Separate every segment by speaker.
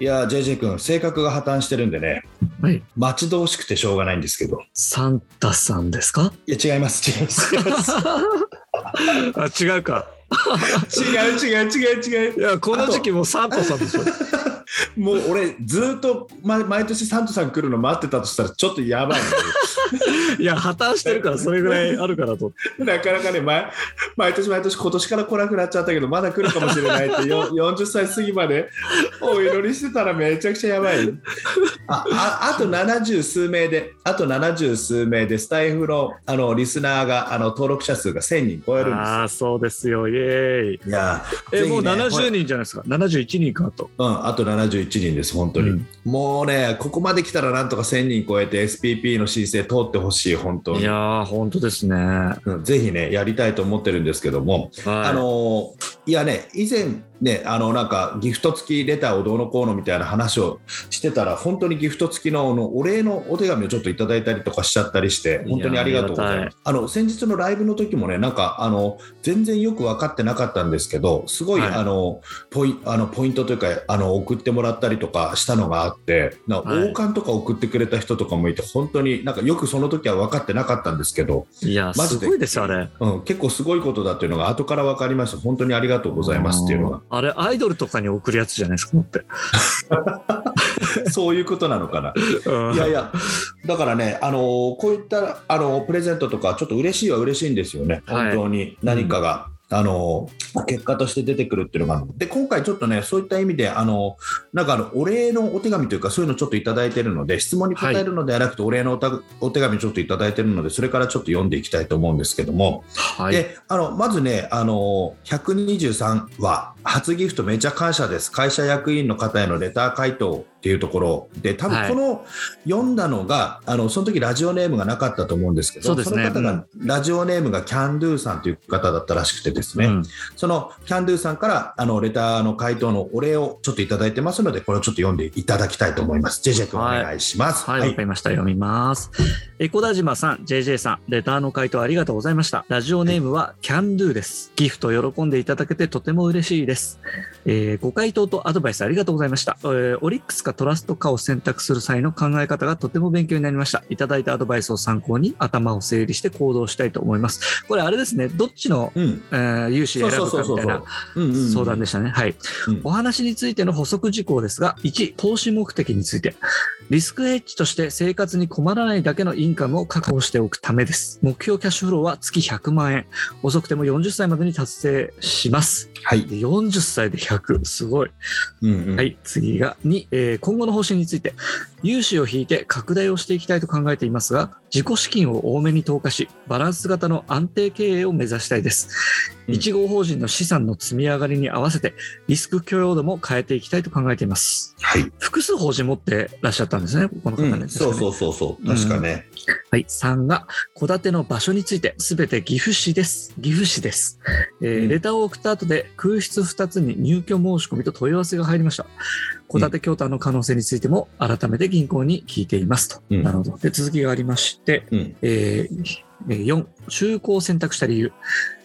Speaker 1: いやー JJ 君性格が破綻してるんでね。
Speaker 2: はい。
Speaker 1: 待ち遠しくてしょうがないんですけど。
Speaker 2: サンタさんですか？
Speaker 1: いや違います違います。
Speaker 2: あ違うか。
Speaker 1: 違う違う違う違う。
Speaker 2: いやこの時期もサンタさんでしょ。
Speaker 1: もう俺ずっと、ま、毎年サンタさん来るの待ってたとしたらちょっとやばい、
Speaker 2: いや破綻してるからそれぐらいあるからと。
Speaker 1: なかなかね毎毎年毎年今年から来なくなっちゃったけどまだ来るかもしれないってよ 40歳過ぎまでお祈りしてたらめちゃくちゃやばい。あああと70数名で。あと70数名でスタイフのあのリスナーがあの登録者数が1000人超えるんです。
Speaker 2: ああそうですよ。イエーイ。
Speaker 1: いや
Speaker 2: えもう
Speaker 1: ぜひね
Speaker 2: 70人じゃないですか。71人かと。
Speaker 1: うん、あと71人です、本当に。
Speaker 2: うん。
Speaker 1: もうね、ここまで来たらなんとか1000人超えて SPP の申請通ってほしい、本当に。
Speaker 2: いや。ー本当ですね。は
Speaker 1: うんぜひね、やりたいと思ってるんですけども、
Speaker 2: い。
Speaker 1: あのーいやね、以前ね、あのなんかギフト付きレターをどうのこうのみたいな話をしてたら、本当にギフト付きのあのお礼のお手紙をちょっといただいたりとかしちゃったりして、本当にありがとうございます。あの先日のライブの時もね、なんかあの全然よく分かってなかったんですけど、すごい、
Speaker 2: はい
Speaker 1: あのポイあのポイントというかあの送ってもらったりとかしたのがあって、な
Speaker 2: はい
Speaker 1: 王冠とか送ってくれた人とかもいて、本当になんかよくその時は分かってなかったんですけど、
Speaker 2: いや
Speaker 1: マジで
Speaker 2: すごいですよあれ
Speaker 1: うん、結構すごいことだっていうのが後から分かりました。本当にありがとうございますっていうのが。
Speaker 2: あれアイドルとかに送るやつじゃないですかだって
Speaker 1: そういうことなのかな。いやいや、だからね、あのこういったあのプレゼントとか、ちょっと嬉しいは嬉しいんですよね、
Speaker 2: はい
Speaker 1: 本当に何かが。あの結果として出てくるっていうのがあるで今回ちょっとねそういった意味であのなんかあのお礼のお手紙というかそういうのちょっといただいてるので質問に答えるのではなくて、お礼のおたお手紙ちょっといただいてるのでそれからちょっと読んでいきたいと思うんですけども、
Speaker 2: はい。
Speaker 1: であのまずねあの123は初ギフトめちゃ感謝です。会社役員の方へのレター回答っていうところで多分この読んだのが、あのその時ラジオネームがなかったと思うんですけど
Speaker 2: ね
Speaker 1: の方がラジオネームがキャンドゥさんという方だったらしくてですね、
Speaker 2: うん
Speaker 1: そのキャンドゥさんからあのレターの回答のお礼をちょっといただいてますのでこれをちょっと読んでいただきたいと思います。ジェジェ君お願いします。
Speaker 2: はい、わ、かりました。読みます。エコダ島さん、JJ さん、レターの回答ありがとうございました。ラジオネームは CanDo です。ギフト喜んでいただけてとても嬉しいです。えーご回答とアドバイスありがとうございました、えーオリックスかトラストかを選択する際の考え方がとても勉強になりました。いただいたアドバイスを参考に頭を整理して行動したいと思います。これあれですね、どっちの、
Speaker 1: うん
Speaker 2: えー融資選ぶかみたいな相談でしたね。はい、
Speaker 1: うん
Speaker 2: お話についての補足事項ですが、1、投資目的について。リスクヘッジとして生活に困らないだけのインカムを確保しておくためです。目標キャッシュフローは月100万円。遅くても40歳までに達成します。
Speaker 1: はい、
Speaker 2: で40歳で100。すごい。
Speaker 1: うんうん
Speaker 2: はい、次が2、えー今後の方針について。融資を引いて拡大をしていきたいと考えていますが、自己資金を多めに投下し、バランス型の安定経営を目指したいです。
Speaker 1: うん
Speaker 2: 1号法人の資産の積み上がりに合わせて、リスク許容度も変えていきたいと考えています。
Speaker 1: はい
Speaker 2: 複数法人持ってらっしゃったんですね、この方ね。
Speaker 1: うん、そうそうそうそう、確かね。
Speaker 2: はい。3が、戸建ての場所について、すべて岐阜市です。岐阜市です。えー
Speaker 1: うん
Speaker 2: レターを送った後で、空室2つに入居申し込みと問い合わせが入りました。戸建て協賛の可能性についても、改めて銀行に聞いていますと。
Speaker 1: うん
Speaker 2: なるほど。で、続きがありまして、
Speaker 1: うん
Speaker 2: えーえー4、中古を選択した理由。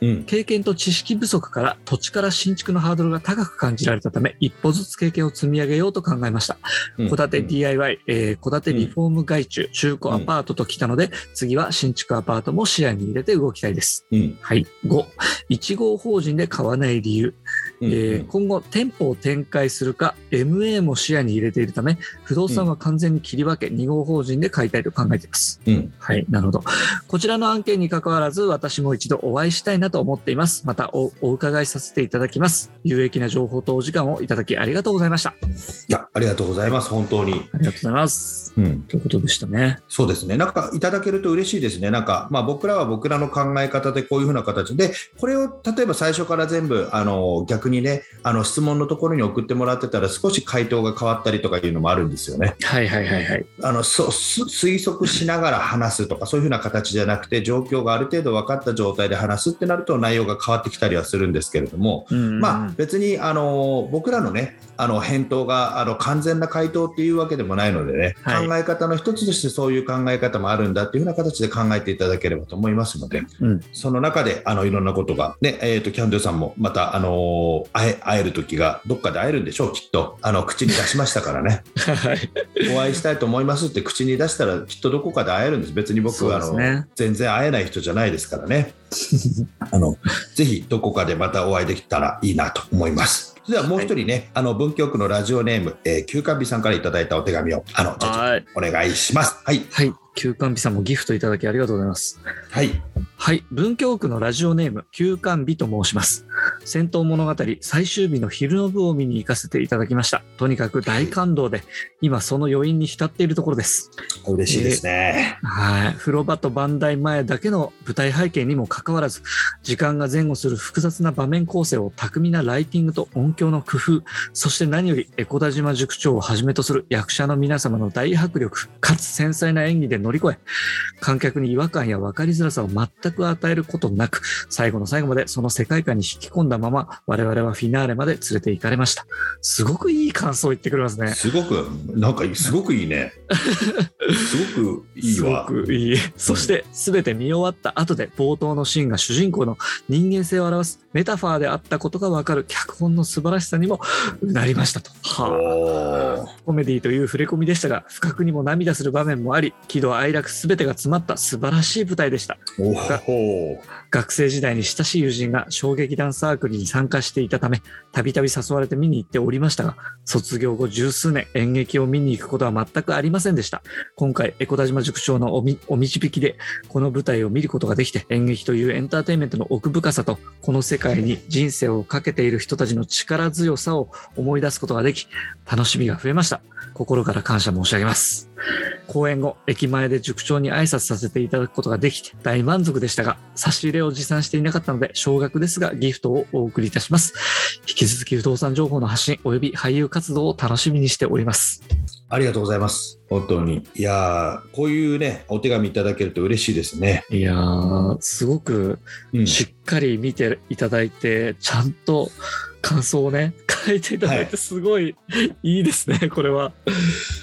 Speaker 1: うん
Speaker 2: 経験と知識不足から土地から新築のハードルが高く感じられたため、一歩ずつ経験を積み上げようと考えました。
Speaker 1: うん
Speaker 2: 戸建て DIY、えー戸建てリフォーム外注、中古アパートときたので、次は新築アパートも視野に入れて動きたいです。
Speaker 1: うん
Speaker 2: はい。5、1号法人で買わない理由。
Speaker 1: うん
Speaker 2: えー今後、店舗を展開するか、MA も視野に入れているため、不動産は完全に切り分け、2号法人で買いたいと考えています。
Speaker 1: うん
Speaker 2: はい、なるほど。こちらの案件に関わらず、私も一度お会いしたいななと思っています。またおお伺いさせていただきます。有益な情報とお時間をいただきありがとうございました。
Speaker 1: いや、ありがとうございます、本当に。
Speaker 2: ありがとうございます。
Speaker 1: うん。
Speaker 2: ということでしたね。
Speaker 1: そうですね。なんかいただけると嬉しいですね。なんか、まあ僕らは僕らの考え方でこういうふうな形で、これを例えば最初から全部、あの、逆にね、あの、質問のところに送ってもらってたら少し回答が変わったりとかいうのもあるんですよね。
Speaker 2: はいはいはいはい。
Speaker 1: あの、そす推測しながら話すとか、そういうふうな形じゃなくて、状況がある程度分かった状態で話すってなると内容が変わってきたりはするんですけれども、
Speaker 2: うん
Speaker 1: まあ、別にあの僕らのねあの返答があの完全な回答っていうわけでもないのでね、
Speaker 2: はい
Speaker 1: 考え方の一つとしてそういう考え方もあるんだっていうふうな形で考えていただければと思いますので、
Speaker 2: うん
Speaker 1: その中であのいろんなことが、ねえー、とキャンドゥさんもまたあの会え会える時がどっかで会えるんでしょうきっと。あの口に出しましたからね。
Speaker 2: はい。
Speaker 1: お会いしたいと思いますって口に出したらきっとどこかで会えるんです。別に僕はあの、
Speaker 2: ね
Speaker 1: 全然会えない人じゃないですからね。あのぜひどこかでまたお会いできたらいいなと思います。それではもう一人ね、あの文京区のラジオネーム、えー、休館日さんからいただいたお手紙をあの。お願いします。はい、
Speaker 2: はい。休館日さんもギフトいただきありがとうございます。
Speaker 1: はい、
Speaker 2: はい。文京区のラジオネーム、休館日と申します。戦闘物語最終日の昼の部を見に行かせていただきました。とにかく大感動で、今その余韻に浸っているところです。
Speaker 1: 嬉しいですね。
Speaker 2: はい。風呂場と番台前だけの舞台背景にもかかわらず、時間が前後する複雑な場面構成を巧みなライティングと音響の工夫、そして何より江古田島塾長をはじめとする役者の皆様の大迫力、かつ繊細な演技で乗り越え、観客に違和感や分かりづらさを全く与えることなく、最後の最後までその世界観に引き込んだまま、我々はフィナーレまで連れて行かれました。すごくいい感想を言ってくれますね。
Speaker 1: すごくなんかすごくいいね。すごくいいわ。
Speaker 2: すごくいい。そして、すべて見終わった後で、冒頭のシーンが主人公の人間性を表すメタファーであったことがわかる脚本の素晴らしさにもなりましたと。はあ。コメディという触れ込みでしたが、不覚にも涙する場面もあり、喜怒哀楽すべてが詰まった素晴らしい舞台でした。学生時代に親しい友人が小劇団サークルに参加していたため、たびたび誘われて見に行っておりましたが、卒業後十数年演劇を見に行くことは全くありませんでした。今回、エコ田島塾長のおみお導きで、この舞台を見ることができて、演劇というエンターテインメントの奥深さと、この世界に人生をかけている人たちの力強さを思い出すことができ、楽しみが増えました。心から感謝申し上げます。公演後、駅前で塾長に挨拶させていただくことができて大満足でしたが、差し入れを持参していなかったので、少額ですがギフトをお送りいたします。引き続き不動産情報の発信及び俳優活動を楽しみにしております。
Speaker 1: ありがとうございます。本当に。いやーこういうね、お手紙いただけると嬉しいですね。
Speaker 2: いやー、すごく
Speaker 1: うん
Speaker 2: しっかり見ていただいて、ちゃんと感想をね、書いていただい
Speaker 1: は
Speaker 2: て、すごいいいですね、これは。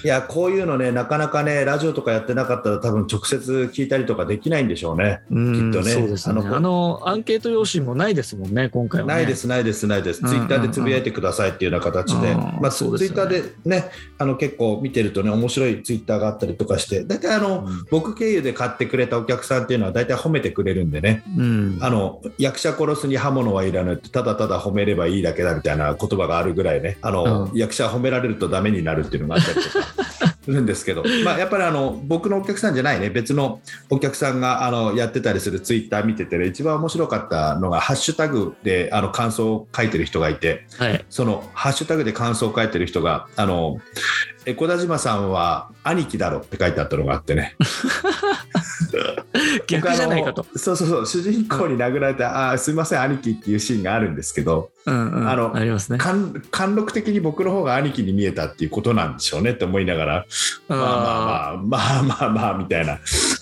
Speaker 1: いや、こういうのね、なかなかね、ラジオとかやってなかったら、多分直接聞いたりとかできないんでしょうね。
Speaker 2: うん
Speaker 1: きっとね
Speaker 2: そうですね。
Speaker 1: あの
Speaker 2: あの、アンケート用紙もないですもんね、今回は、ね。
Speaker 1: ないです、ないです、ないです。
Speaker 2: うん
Speaker 1: ツイッターでつぶやいてくださいっていうような形で、
Speaker 2: うん
Speaker 1: まあ、ツイッターでね、あの結構見てるとね、面白いツイッターがあったりとかして、大体あの、
Speaker 2: うん。
Speaker 1: 僕経由で買ってくれたお客さんっていうのは大体褒めてくれるんでね、
Speaker 2: うん。
Speaker 1: あの役者殺すに刃物はいらぬってただただ褒めればいいだけだみたいな言葉があるぐらいね。あの、
Speaker 2: うん。
Speaker 1: 役者褒められるとダメになるっていうのがあったりとか。す るんですけど、まあ、やっぱりあの僕のお客さんじゃないね。別のお客さんがあのやってたりするツイッター見ててね一番面白かったのがハッシュタグであの感想を書いてる人がいて。
Speaker 2: はい。
Speaker 1: そのハッシュタグで感想を書いてる人があのエコダ島さんは兄貴だろって書いてあったのがあってね。
Speaker 2: 逆じゃないかと。
Speaker 1: 僕。あのそうそうそう主人公に殴られて、あーすいません兄貴っていうシーンがあるんですけど
Speaker 2: うんうん。
Speaker 1: あの
Speaker 2: ありますね。
Speaker 1: 貫貫禄的に僕の方が兄貴に見えたっていうことなんでしょうねって思いながらまあまあまあまあまあまあみたいな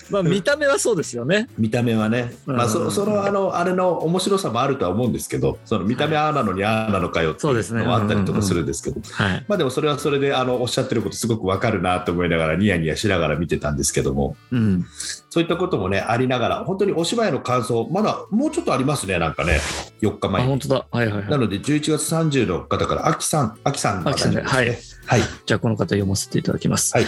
Speaker 2: まあ見た目はそうですよね。
Speaker 1: 見た目はね、まあ、
Speaker 2: うん
Speaker 1: そそのあのあれの面白さもあるとは思うんですけどその見た目ああなのにああなのかよってい
Speaker 2: そうですね
Speaker 1: うのもあったりとかするんですけど、
Speaker 2: はい。
Speaker 1: まあでもそれはそれであのおっしゃってることすごくわかるなと思いながらニヤニヤしながら見てたんですけども
Speaker 2: うん。
Speaker 1: そういったこともねありながら本当にお芝居の感想まだもうちょっとありますねなんかね4日
Speaker 2: あ、
Speaker 1: 前に
Speaker 2: 本当だ。はいはいは。
Speaker 1: ないので11月30の方から秋さん秋さんの方に
Speaker 2: 秋さんではい
Speaker 1: はい
Speaker 2: じゃあこの方読ませていただきます。
Speaker 1: はい。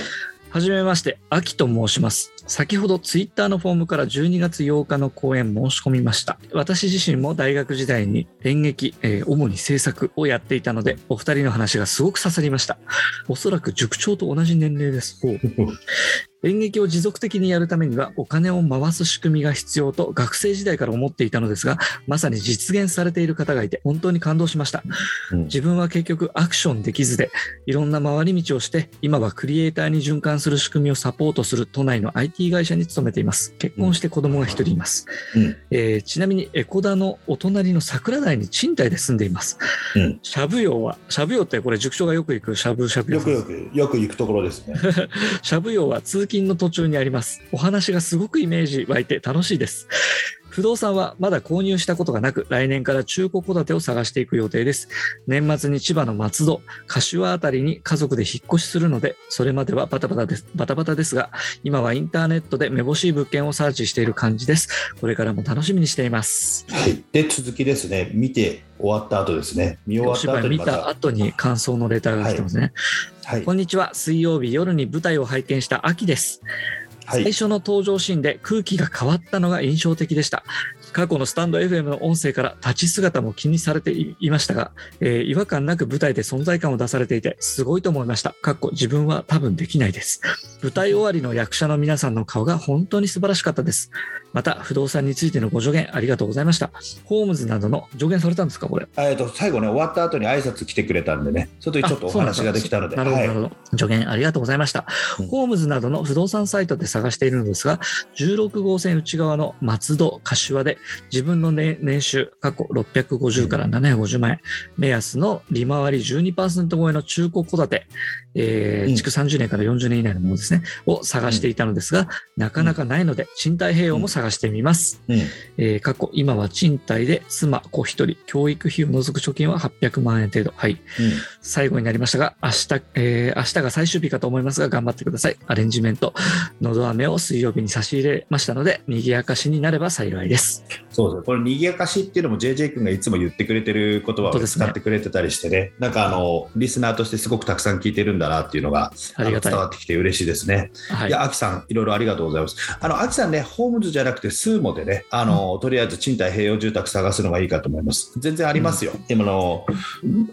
Speaker 2: はじめまして、秋と申します。先ほどツイッターのフォームから12月8日の公演申し込みました。私自身も大学時代に演劇、えー主に制作をやっていたので、お二人の話がすごく刺さりました。おそらく塾長と同じ年齢です。演劇を持続的にやるためにはお金を回す仕組みが必要と学生時代から思っていたのですが、まさに実現されている方がいて本当に感動しました。
Speaker 1: うん
Speaker 2: 自分は結局アクションできずで、いろんな回り道をして、今はクリエイターに循環する仕組みをサポートする都内の IT 会社に勤めています。結婚して子供が一人います。
Speaker 1: うん
Speaker 2: えーちなみにエコダのお隣の桜台に賃貸で住んでいます。
Speaker 1: うん
Speaker 2: しゃぶ用は、しゃぶ用ってこれ塾長がよく行くしゃぶしゃぶ屋
Speaker 1: よくよく、よく行くところですね。
Speaker 2: しゃぶ用は通勤の途中にあります。お話がすごくイメージ湧いて楽しいです。不動産はまだ購入したことがなく、来年から中古戸建てを探していく予定です。年末に千葉の松戸、柏あたりに家族で引っ越しするので、それまではバタバタですバタバタですが、今はインターネットでめぼしい物件をサーチしている感じです。これからも楽しみにしています。
Speaker 1: はい。で、続きですね。見て終わった後ですね。見終わった後にまた。
Speaker 2: 後に感想のレターが来てますね。
Speaker 1: はい
Speaker 2: こ。んにちは。水曜日夜に舞台を拝見した秋です。最初の登場シーンで空気が変わったのが印象的でした。過去のスタンド FM の音声から立ち姿も気にされていましたが、えー違和感なく舞台で存在感を出されていて、すごいと思いました。かっこ自分は多分できないです。舞台終わりの役者の皆さんの顔が本当に素晴らしかったです。また、不動産についてのご助言ありがとうございました。ホームズなどの助言されたんですか、これ。
Speaker 1: えっと、最後ね、終わった後に挨拶来てくれたんでね、その時ちょっとお話ができたので。
Speaker 2: なるほど、
Speaker 1: はい
Speaker 2: なるほど。助言ありがとうございました。
Speaker 1: うん
Speaker 2: ホームズなどの不動産サイトで探しているのですが、16号線内側の松戸、柏で自分の、ね、年収、過去650から750万円、目安の利回り12%超えの中古戸建て、えー
Speaker 1: うん
Speaker 2: 築30年から40年以内のものですね、を探していたのですが、なかなかないので、賃貸併用も探してみます。
Speaker 1: うん
Speaker 2: えー過去、今は賃貸で妻子一人、教育費を除く貯金は800万円程度。はい。最後になりましたが、明日、えー明日が最終日かと思いますが、頑張ってください。アレンジメント、のど飴を水曜日に差し入れましたので、賑やかしになれば幸いです。
Speaker 1: そうですね。これ、賑やかしっていうのも JJ 君がいつも言ってくれてる言葉を使ってくれてたりしてね、なんかあの、リスナーとしてすごくたくさん聞いてるんだなっていうのが、伝わってきて嬉しいですね。
Speaker 2: はい。
Speaker 1: いや、アキさん、いろいろありがとうございます。あの、アキさんね、ホームズじゃなくて、スーモでね、あの、とりあえず賃貸併用住宅探すのがいいかと思います。全然ありますよ。今の、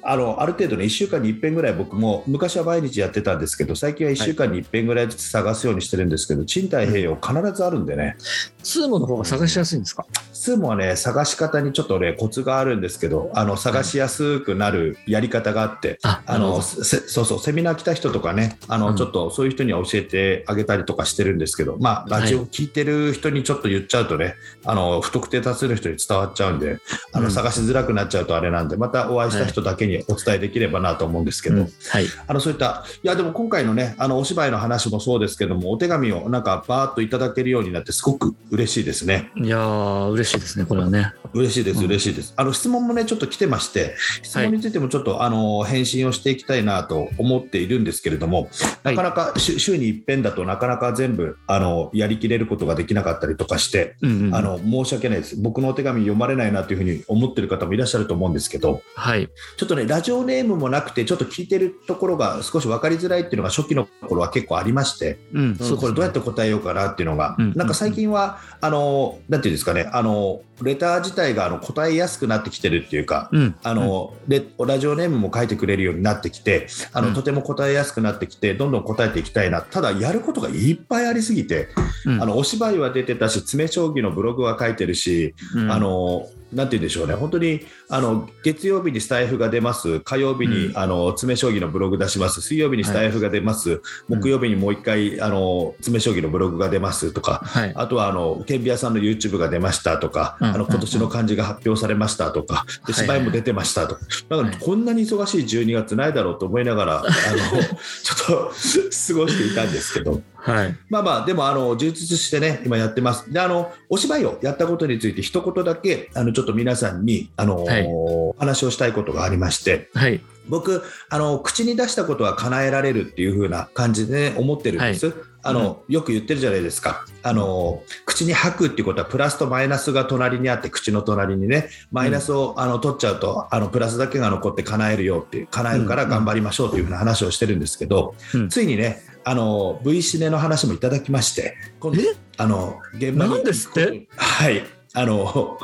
Speaker 1: あの、ある程度ね、1週間に1遍ぐらい僕も、昔は毎日やってたんですけど、最近は1週間に1遍ぐらいずつ探すようにしてるんですけど、賃貸併用必ずあるんでね、
Speaker 2: スーモの方が探しやすいんですか？
Speaker 1: スーモはね、探し方にちょっとね、コツがあるんですけど、あの、探しやすくなるやり方があって、
Speaker 2: あ、
Speaker 1: あのせそうそうセミナー来た人とかねあの、
Speaker 2: うん
Speaker 1: ちょっとそういう人には教えてあげたりとかしてるんですけど、まあ、ラジオ聞いてる人にちょっと言っちゃうとね、あの不特定多数の人に伝わっちゃうんであの、
Speaker 2: うん
Speaker 1: 探しづらくなっちゃうとあれなんでまたお会いした人だけにお伝えできればなと思うんですけど、
Speaker 2: うんはい。
Speaker 1: あのそういったいやでも今回のねあのお芝居の話もそうですけどもお手紙をなんかバーッといただけるようになってすごく嬉しいですね。
Speaker 2: いやー、嬉しいですね、これはね。
Speaker 1: 嬉しいです、
Speaker 2: うん
Speaker 1: 嬉しいです。あの質問もね、ちょっと来てまして、質問についてもちょっと、あの返信をしていきたいなと思っているんですけれども、
Speaker 2: は
Speaker 1: ないかなか週週に一遍だとなかなか全部あのやりきれることができなかったりとかして、
Speaker 2: うんうん。
Speaker 1: あの申し訳ないです。僕のお手紙読まれないなというふうに思ってる方もいらっしゃると思うんですけど、
Speaker 2: はい。
Speaker 1: ちょっとね、ラジオネームもなくて、ちょっと聞いてるところが少し分かりづらいっていうのが初期の頃は結構ありまして、
Speaker 2: うん、
Speaker 1: うんこれどうやって答えようかなっていうのが、
Speaker 2: うん
Speaker 1: なんか最近は、あの、なんていうんですかね、あの、レター自体があの答えやすくなってきてるっていうか、
Speaker 2: うん。
Speaker 1: あの、レラジオネームも書いてくれるようになってきて、あの、
Speaker 2: うん
Speaker 1: とても答えやすくなってきて、どんどん答えていきたいな。ただ、やることがいっぱいありすぎて、
Speaker 2: うん、
Speaker 1: あの、お芝居は出てたし、詰将棋のブログは書いてるし、
Speaker 2: うん、
Speaker 1: あの、なんて言うんでしょうね、本当にあの月曜日にスタイフが出ます、火曜日に、
Speaker 2: うん。
Speaker 1: あの詰将棋のブログ出します、水曜日にスタイフが出ます、木曜日にもう一回あの詰将棋のブログが出ますとか、
Speaker 2: はい。
Speaker 1: あとはあのケンビアさんの YouTube が出ましたとか、
Speaker 2: うん。
Speaker 1: あの今年の漢字が発表されましたとか、で
Speaker 2: はい。
Speaker 1: 芝居も出てましたとか、だからこんなに忙しい12月ないだろうと思いながら、あの ちょっと過ごしていたんですけど。
Speaker 2: はい。
Speaker 1: まあまあ、でも、あの、充実してね、今やってます。で、あの、お芝居をやったことについて一言だけ、あの、ちょっと皆さんに、あの、
Speaker 2: はい
Speaker 1: 話をしたいことがありまして、
Speaker 2: はい。
Speaker 1: 僕、あの、口に出したことは叶えられるっていう風な感じで、ね、思ってるんです。あの、よく言ってるじゃないですか。あの、口に吐くっていうことは、プラスとマイナスが隣にあって、口の隣にね、マイナスを、あの取っちゃうと、あの、プラスだけが残って叶えるよっていう、叶えるから頑張りましょうっていう風な話をしてるんですけど、
Speaker 2: うん
Speaker 1: ついにね、あの、V シネの話もいただきまして、今度
Speaker 2: え？
Speaker 1: あの、現場に。
Speaker 2: なんですって？
Speaker 1: はい。あの、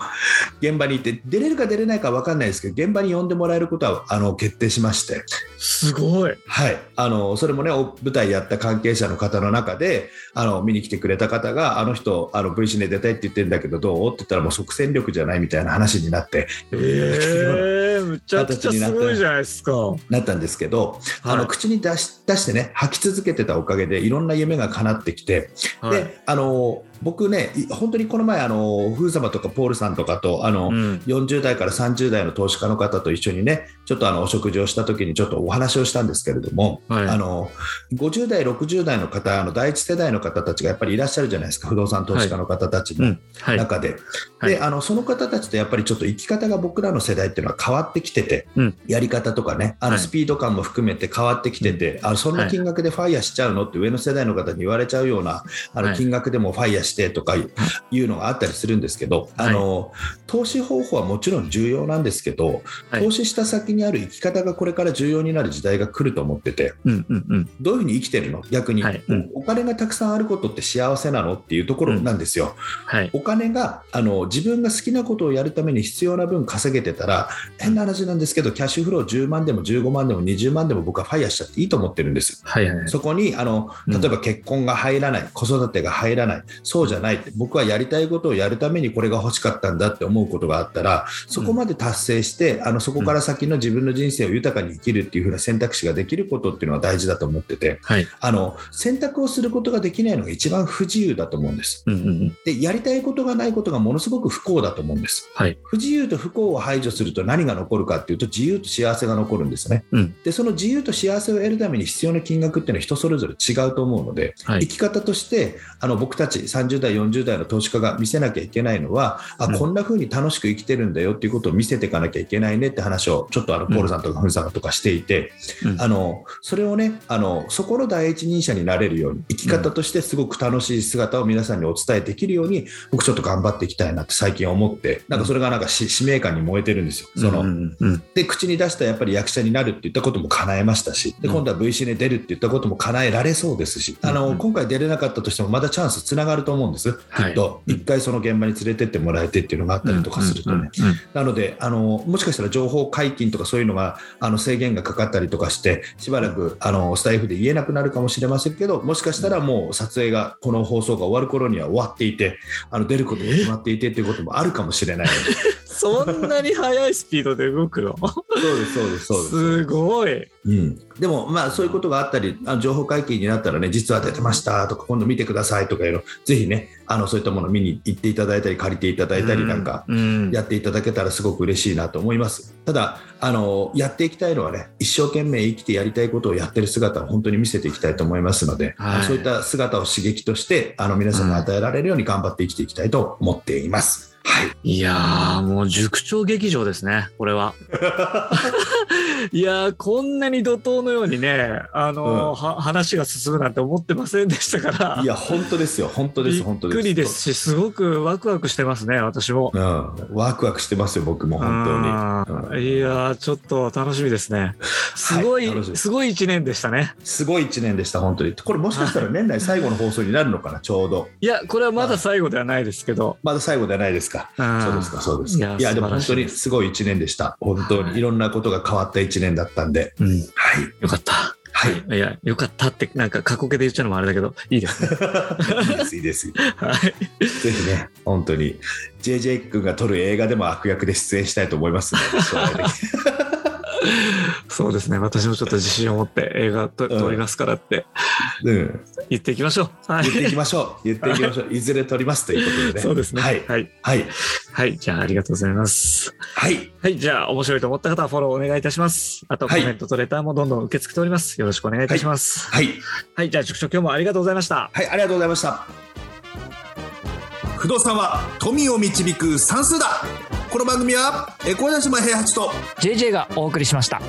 Speaker 1: 現場に行って出れるか出れないか分かんないですけど現場に呼んでもらえることはあの決定しまして、
Speaker 2: すごい。
Speaker 1: はい、あのそれもねお舞台やった関係者の方の中であの見に来てくれた方があの人あの V シネ出たいって言ってるんだけどどう？って言ったらもう即戦力じゃないみたいな話になって
Speaker 2: ええ むちゃくちゃすごいじゃないですか。
Speaker 1: なったんですけど、あ
Speaker 2: はい。
Speaker 1: の口に出し出してね吐き続けてたおかげでいろんな夢が叶ってきて、
Speaker 2: はい。
Speaker 1: であの僕ねい本当にこの前あのフー様とかポールさんとかとあの、
Speaker 2: うん。
Speaker 1: 40代から30代の投資家の方と一緒にねちょっとあのお食事をした時にちょっとお話をしたんですけれども、
Speaker 2: はい。
Speaker 1: あの50代60代の方あの第一世代の方たちがやっぱりいらっしゃるじゃないですか不動産投資家の方たちの中で,、
Speaker 2: はい。
Speaker 1: であのその方たちとやっぱりちょっと生き方が僕らの世代っていうのは変わってきてて、
Speaker 2: うん。
Speaker 1: やり方とかねあの
Speaker 2: はい。
Speaker 1: スピード感も含めて変わってきてて、あのそんな金額でファイヤーしちゃうのって上の世代の方に言われちゃうようなあ
Speaker 2: はい。
Speaker 1: の金額でもファイヤーしてとかいうのがあったりするんですけど、
Speaker 2: はい。
Speaker 1: あの投資方法はもちろん重要なんですけど、
Speaker 2: はい。
Speaker 1: 投資した先にある生き方がこれから重要になる時代が来ると思ってて
Speaker 2: うんうんうん。
Speaker 1: どういうふうに生きてるの？逆に、
Speaker 2: はいうん
Speaker 1: お金がたくさんあることって幸せなのっていうところなんですよ。
Speaker 2: はい。
Speaker 1: お金があの自分が好きなことをやるために必要な分稼げてたら変な話なんですけどキャッシュフロー10万でも15万でも20万でも僕はファイヤーしちゃっていいと思ってるんです。
Speaker 2: はいはいはい。
Speaker 1: そこにあの
Speaker 2: うん
Speaker 1: 例えば結婚が入らない、子育てが入らない、そうじゃないって、僕はやりたいことをやるためにこれが欲しかったんだって思うことがあったら、そこまで達成して、あのそこから先の自分の人生を豊かに生きるっていう風な選択肢ができることっていうのは大事だと思ってて、
Speaker 2: はい。
Speaker 1: あの選択をすることができないのが一番不自由だと思うんです。
Speaker 2: うんうんうん。
Speaker 1: で、やりたいことがないことがものすごく不幸だと思うんです。
Speaker 2: はい。
Speaker 1: 不自由と不幸を排除すると何が残るかっていうと自由と幸せが残るんですね。
Speaker 2: うん
Speaker 1: でその自由と幸せを得るために必要な金額っていうのは人それぞれ違うと思うので、
Speaker 2: はい
Speaker 1: 生き方としてあの僕たち30代40代の投資家が見せなきゃいけないのはあ、
Speaker 2: うん
Speaker 1: こんな風に楽しく生きてるんだよっていうことを見せていかなきゃいけないねって話をちょっとあのポールさんとかフンさんとかしていて、
Speaker 2: うん。
Speaker 1: あのそれをねあのそこの第一人者になれるように生き方としてすごく楽しい姿を皆さんにお伝えできるように僕ちょっと頑張っていきたいなって最近思ってなんかそれがなんかし使命感に燃えてるんですよ。その
Speaker 2: うんうん。うん。
Speaker 1: で口に出したやっぱり役者になるって言ったことも叶えましたしで
Speaker 2: うん。
Speaker 1: 今度は VC に出るって言ったことも叶えられそうですし、あの
Speaker 2: うん。
Speaker 1: 今回出れなかったとしてもまだチャンスつながると思うんです、
Speaker 2: はい。
Speaker 1: きっと。一回その現場に連れてってもらえてっていうのがあったりとかするとね、なのであのもしかしたら情報解禁とかそういうのがあの制限がかかったりとかしてしばらくあのスタイフで言えなくなるかもしれませんけどもしかしたらもう撮影がこの放送が終わる頃には終わっていてあの出ることが決まっていてっていうこともあるかもしれないので
Speaker 2: そんなに速いスピードで動くの？
Speaker 1: そうですそうですそうです。
Speaker 2: すごい。
Speaker 1: うん、でも、まあ、そういうことがあったり、あの情報解禁になったらね、実は出てましたとか、今度見てくださいとかいうの、ぜひね、あのそういったものを見に行っていただいたり、借りていただいたりなんか、
Speaker 2: うん、
Speaker 1: やっていただけたらすごく嬉しいなと思います。ただ、あのやっていきたいのはね、一生懸命生きてやりたいことをやってる姿を本当に見せていきたいと思いますので、
Speaker 2: はい
Speaker 1: そういった姿を刺激として、あの皆さんに与えられるように頑張って生きていきたいと思っています。はい。
Speaker 2: いやー、もう塾長劇場ですね、これは。いやー、こんなに怒涛のようにね、あのーは話が進むなんて思ってませんでしたから。
Speaker 1: いや、本当ですよ、本当です、
Speaker 2: びっ
Speaker 1: 本当です。
Speaker 2: くりですし、すごくワクワクしてますね、私も。
Speaker 1: うん、ワクワクしてますよ、僕も本当に。
Speaker 2: 当に。いやー、ちょっと楽しみですね。すごい、
Speaker 1: はいす
Speaker 2: すごい一年でしたね。
Speaker 1: すごい1年でした、本当に。これ、もしかしたら年内最後の放送になるのかな、ちょうど。
Speaker 2: いや、これはまだ最後ではないですけど。
Speaker 1: まだ最後ではないですか。
Speaker 2: うん
Speaker 1: そうですか、そうですか。
Speaker 2: いや
Speaker 1: いや、でも本当にすごい1年でした。本当
Speaker 2: はい
Speaker 1: にいろんなことが変わった1年だったんで。
Speaker 2: うん、
Speaker 1: はい。
Speaker 2: よかった。
Speaker 1: はい。
Speaker 2: いや、よかったって、なんか過去形で言っちゃうのもあれだけど、いいですね。
Speaker 1: いいです、いいです。
Speaker 2: はい。
Speaker 1: ぜひね、本当に、JJ 君が撮る映画でも悪役で出演したいと思いますので、将来的に
Speaker 2: そうですね。私もちょっと自信を持って映画と
Speaker 1: うん
Speaker 2: 撮りますからって
Speaker 1: うん。
Speaker 2: 言っていきましょう。はい
Speaker 1: 言っていきましょう。言っていきましょう。いずれ撮りますということでね。
Speaker 2: そうですね。
Speaker 1: はい。
Speaker 2: はい。
Speaker 1: はい。
Speaker 2: はい。じゃあ、ありがとうございます。
Speaker 1: はい。
Speaker 2: はい。じゃあ、面白いと思った方はフォローお願いいたします。あと、コ
Speaker 1: はい
Speaker 2: メントとレターもどんどん受け付けております。よろしくお願いいたします。
Speaker 1: はい。
Speaker 2: はい。じゃあ、塾長今日もありがとうございました。
Speaker 1: はい、ありがとうございました。
Speaker 3: 不動産は富を導く算数だこの番組はエコダ島平八と
Speaker 2: JJ がお送りしました。